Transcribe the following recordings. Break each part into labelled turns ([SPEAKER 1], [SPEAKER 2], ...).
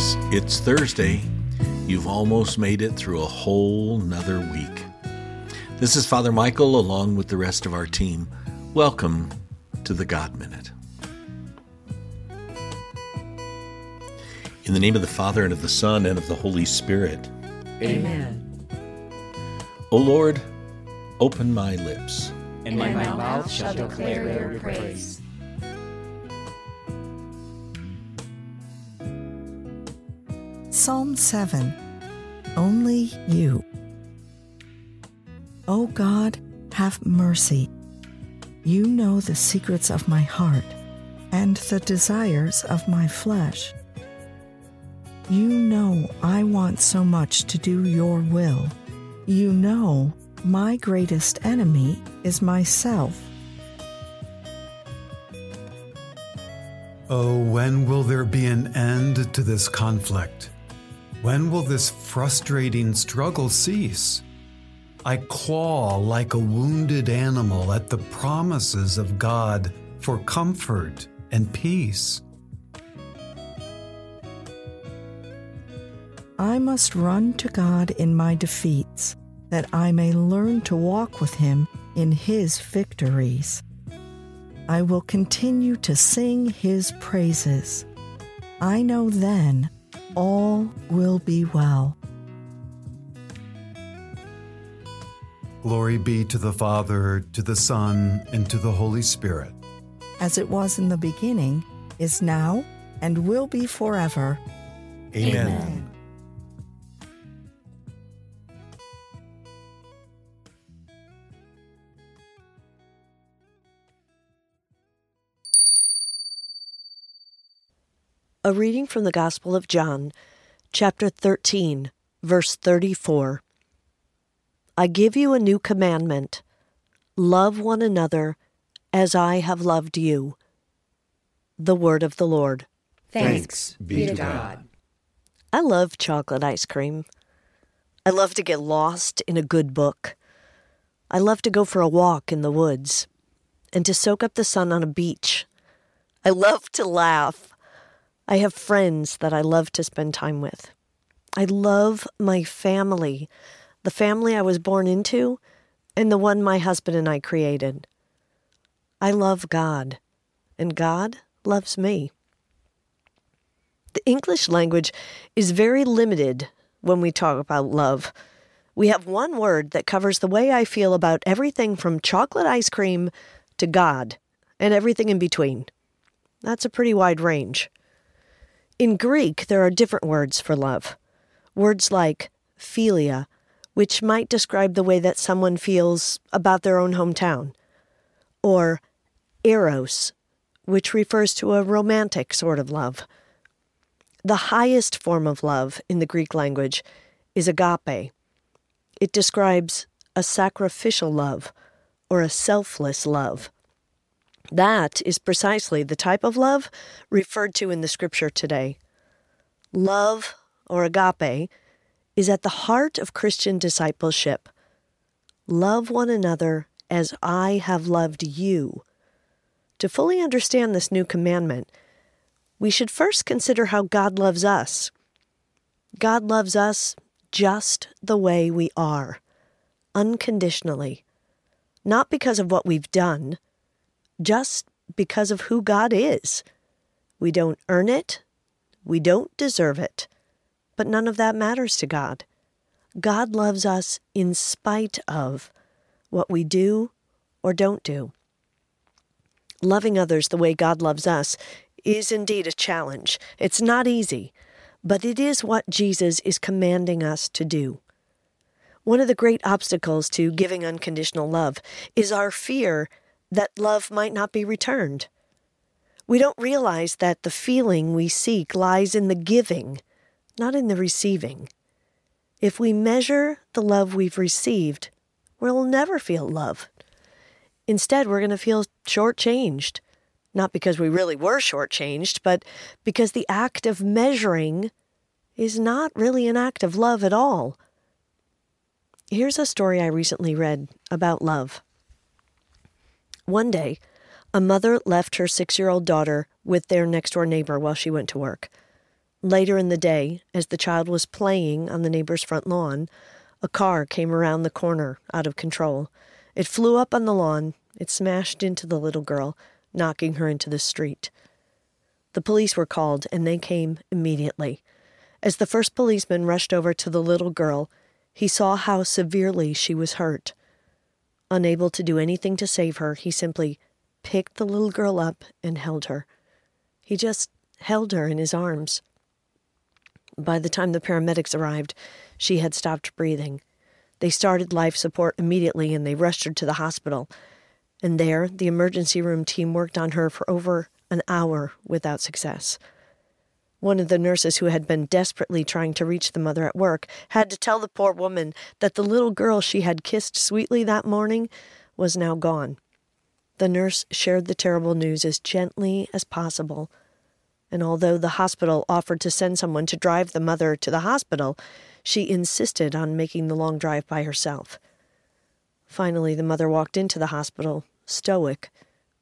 [SPEAKER 1] And sisters, it's Thursday. You've almost made it through a whole nother week. This is Father Michael along with the rest of our team. Welcome to the God Minute. In the name of the Father, and of the Son, and of the Holy Spirit.
[SPEAKER 2] Amen.
[SPEAKER 1] O Lord, open my lips,
[SPEAKER 2] and my, my mouth shall declare your praise.
[SPEAKER 3] Psalm 7 Only You. O God, have mercy. You know the secrets of my heart and the desires of my flesh. You know I want so much to do your will. You know my greatest enemy is myself.
[SPEAKER 4] Oh, when will there be an end to this conflict? When will this frustrating struggle cease? I claw like a wounded animal at the promises of God for comfort and peace.
[SPEAKER 3] I must run to God in my defeats, that I may learn to walk with Him in His victories. I will continue to sing His praises. I know then all will be well.
[SPEAKER 4] Glory be to the Father, to the Son, and to the Holy Spirit.
[SPEAKER 3] As it was in the beginning, is now, and will be forever.
[SPEAKER 4] Amen.
[SPEAKER 3] Amen.
[SPEAKER 5] A reading from the Gospel of John, chapter 13, verse 34. I give you a new commandment love one another as I have loved you. The word of the Lord.
[SPEAKER 2] Thanks be to God.
[SPEAKER 5] I love chocolate ice cream. I love to get lost in a good book. I love to go for a walk in the woods and to soak up the sun on a beach. I love to laugh. I have friends that I love to spend time with. I love my family, the family I was born into, and the one my husband and I created. I love God, and God loves me. The English language is very limited when we talk about love. We have one word that covers the way I feel about everything from chocolate ice cream to God and everything in between. That's a pretty wide range. In Greek, there are different words for love. Words like philia, which might describe the way that someone feels about their own hometown, or eros, which refers to a romantic sort of love. The highest form of love in the Greek language is agape. It describes a sacrificial love or a selfless love. That is precisely the type of love referred to in the scripture today. Love, or agape, is at the heart of Christian discipleship. Love one another as I have loved you. To fully understand this new commandment, we should first consider how God loves us. God loves us just the way we are, unconditionally, not because of what we've done just because of who God is. We don't earn it, we don't deserve it, but none of that matters to God. God loves us in spite of what we do or don't do. Loving others the way God loves us is indeed a challenge. It's not easy, but it is what Jesus is commanding us to do. One of the great obstacles to giving unconditional love is our fear that love might not be returned. We don't realize that the feeling we seek lies in the giving, not in the receiving. If we measure the love we've received, we'll never feel love. Instead, we're going to feel shortchanged. Not because we really were shortchanged, but because the act of measuring is not really an act of love at all. Here's a story I recently read about love. One day, a mother left her six year old daughter with their next door neighbor while she went to work. Later in the day, as the child was playing on the neighbor's front lawn, a car came around the corner out of control. It flew up on the lawn. It smashed into the little girl, knocking her into the street. The police were called, and they came immediately. As the first policeman rushed over to the little girl, he saw how severely she was hurt. Unable to do anything to save her, he simply picked the little girl up and held her. He just held her in his arms. By the time the paramedics arrived, she had stopped breathing. They started life support immediately and they rushed her to the hospital. And there, the emergency room team worked on her for over an hour without success. One of the nurses who had been desperately trying to reach the mother at work had to tell the poor woman that the little girl she had kissed sweetly that morning was now gone. The nurse shared the terrible news as gently as possible, and although the hospital offered to send someone to drive the mother to the hospital, she insisted on making the long drive by herself. Finally, the mother walked into the hospital, stoic,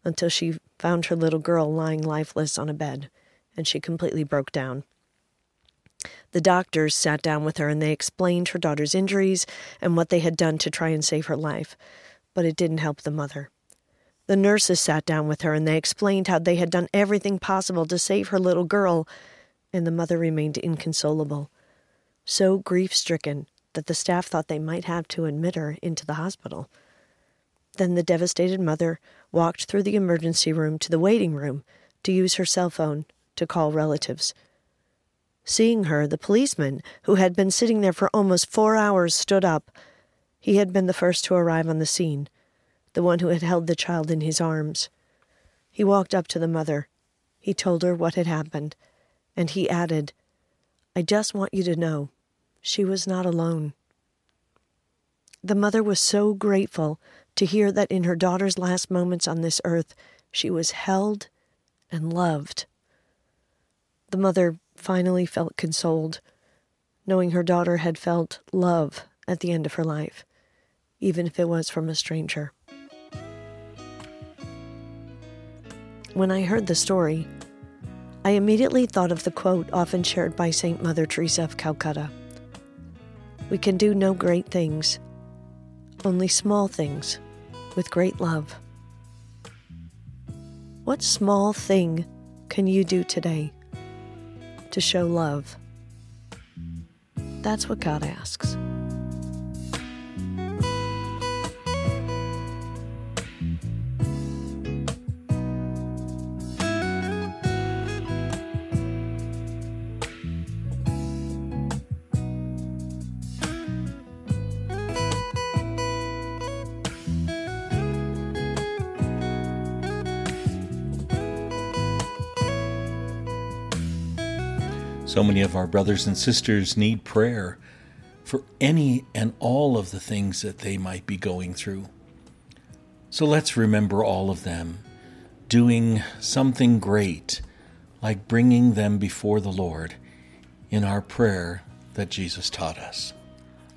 [SPEAKER 5] until she found her little girl lying lifeless on a bed and she completely broke down. The doctors sat down with her and they explained her daughter's injuries and what they had done to try and save her life, but it didn't help the mother. The nurses sat down with her and they explained how they had done everything possible to save her little girl, and the mother remained inconsolable, so grief stricken that the staff thought they might have to admit her into the hospital. Then the devastated mother walked through the emergency room to the waiting room to use her cell phone to call relatives. Seeing her, the policeman, who had been sitting there for almost four hours, stood up. He had been the first to arrive on the scene, the one who had held the child in his arms. He walked up to the mother. He told her what had happened, and he added, I just want you to know she was not alone. The mother was so grateful to hear that in her daughter's last moments on this earth, she was held and loved. The mother finally felt consoled, knowing her daughter had felt love at the end of her life, even if it was from a stranger. When I heard the story, I immediately thought of the quote often shared by St. Mother Teresa of Calcutta We can do no great things, only small things with great love. What small thing can you do today to show love. That's what God asks.
[SPEAKER 1] So many of our brothers and sisters need prayer for any and all of the things that they might be going through. So let's remember all of them, doing something great, like bringing them before the Lord in our prayer that Jesus taught us.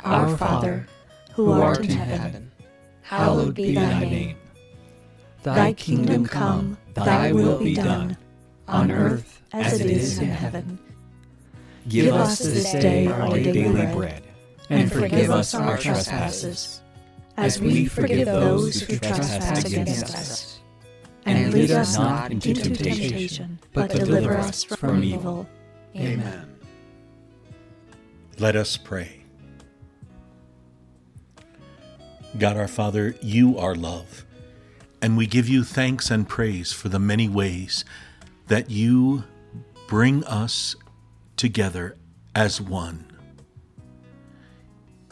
[SPEAKER 2] Our Father, who art in heaven, hallowed be thy name. Thy kingdom come, thy will be done, on earth as it is in heaven.
[SPEAKER 6] Give us this day our daily bread, and forgive us our trespasses,
[SPEAKER 2] as we forgive those who trespass against us. And lead us not into temptation, but deliver us from evil. Amen.
[SPEAKER 1] Let us pray. God our Father, you are love, and we give you thanks and praise for the many ways that you bring us together as one.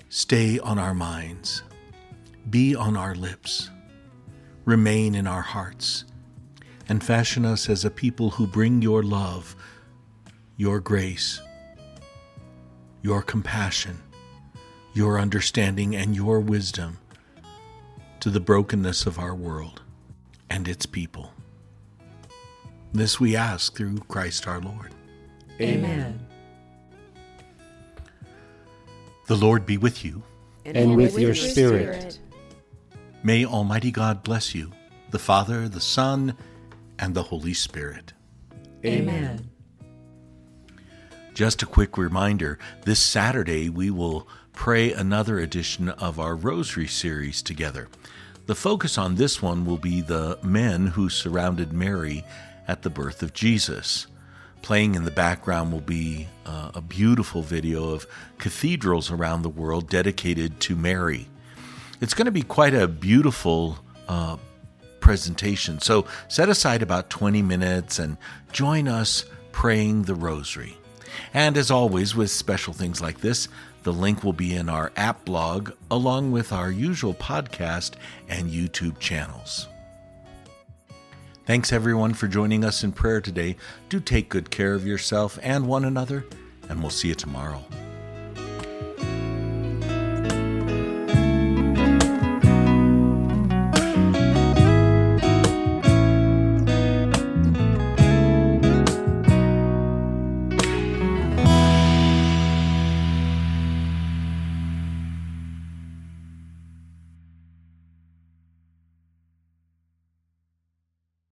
[SPEAKER 1] Stay on our minds, be on our lips, remain in our hearts, and fashion us as a people who bring your love, your grace, your compassion, your understanding, and your wisdom to the brokenness of our world and its people. This we ask through Christ our Lord.
[SPEAKER 2] Amen.
[SPEAKER 1] The Lord be with you.
[SPEAKER 6] and with your spirit.
[SPEAKER 1] May Almighty God bless you, the Father, the Son, and the Holy Spirit.
[SPEAKER 2] Amen.
[SPEAKER 1] Just a quick reminder this Saturday we will pray another edition of our Rosary series together. The focus on this one will be the men who surrounded Mary at the birth of Jesus. Playing in the background will be uh, a beautiful video of cathedrals around the world dedicated to Mary. It's going to be quite a beautiful uh, presentation, so set aside about 20 minutes and join us praying the Rosary. And as always, with special things like this, the link will be in our app blog, along with our usual podcast and YouTube channels. Thanks everyone for joining us in prayer today. Do take good care of yourself and one another, and we'll see you tomorrow.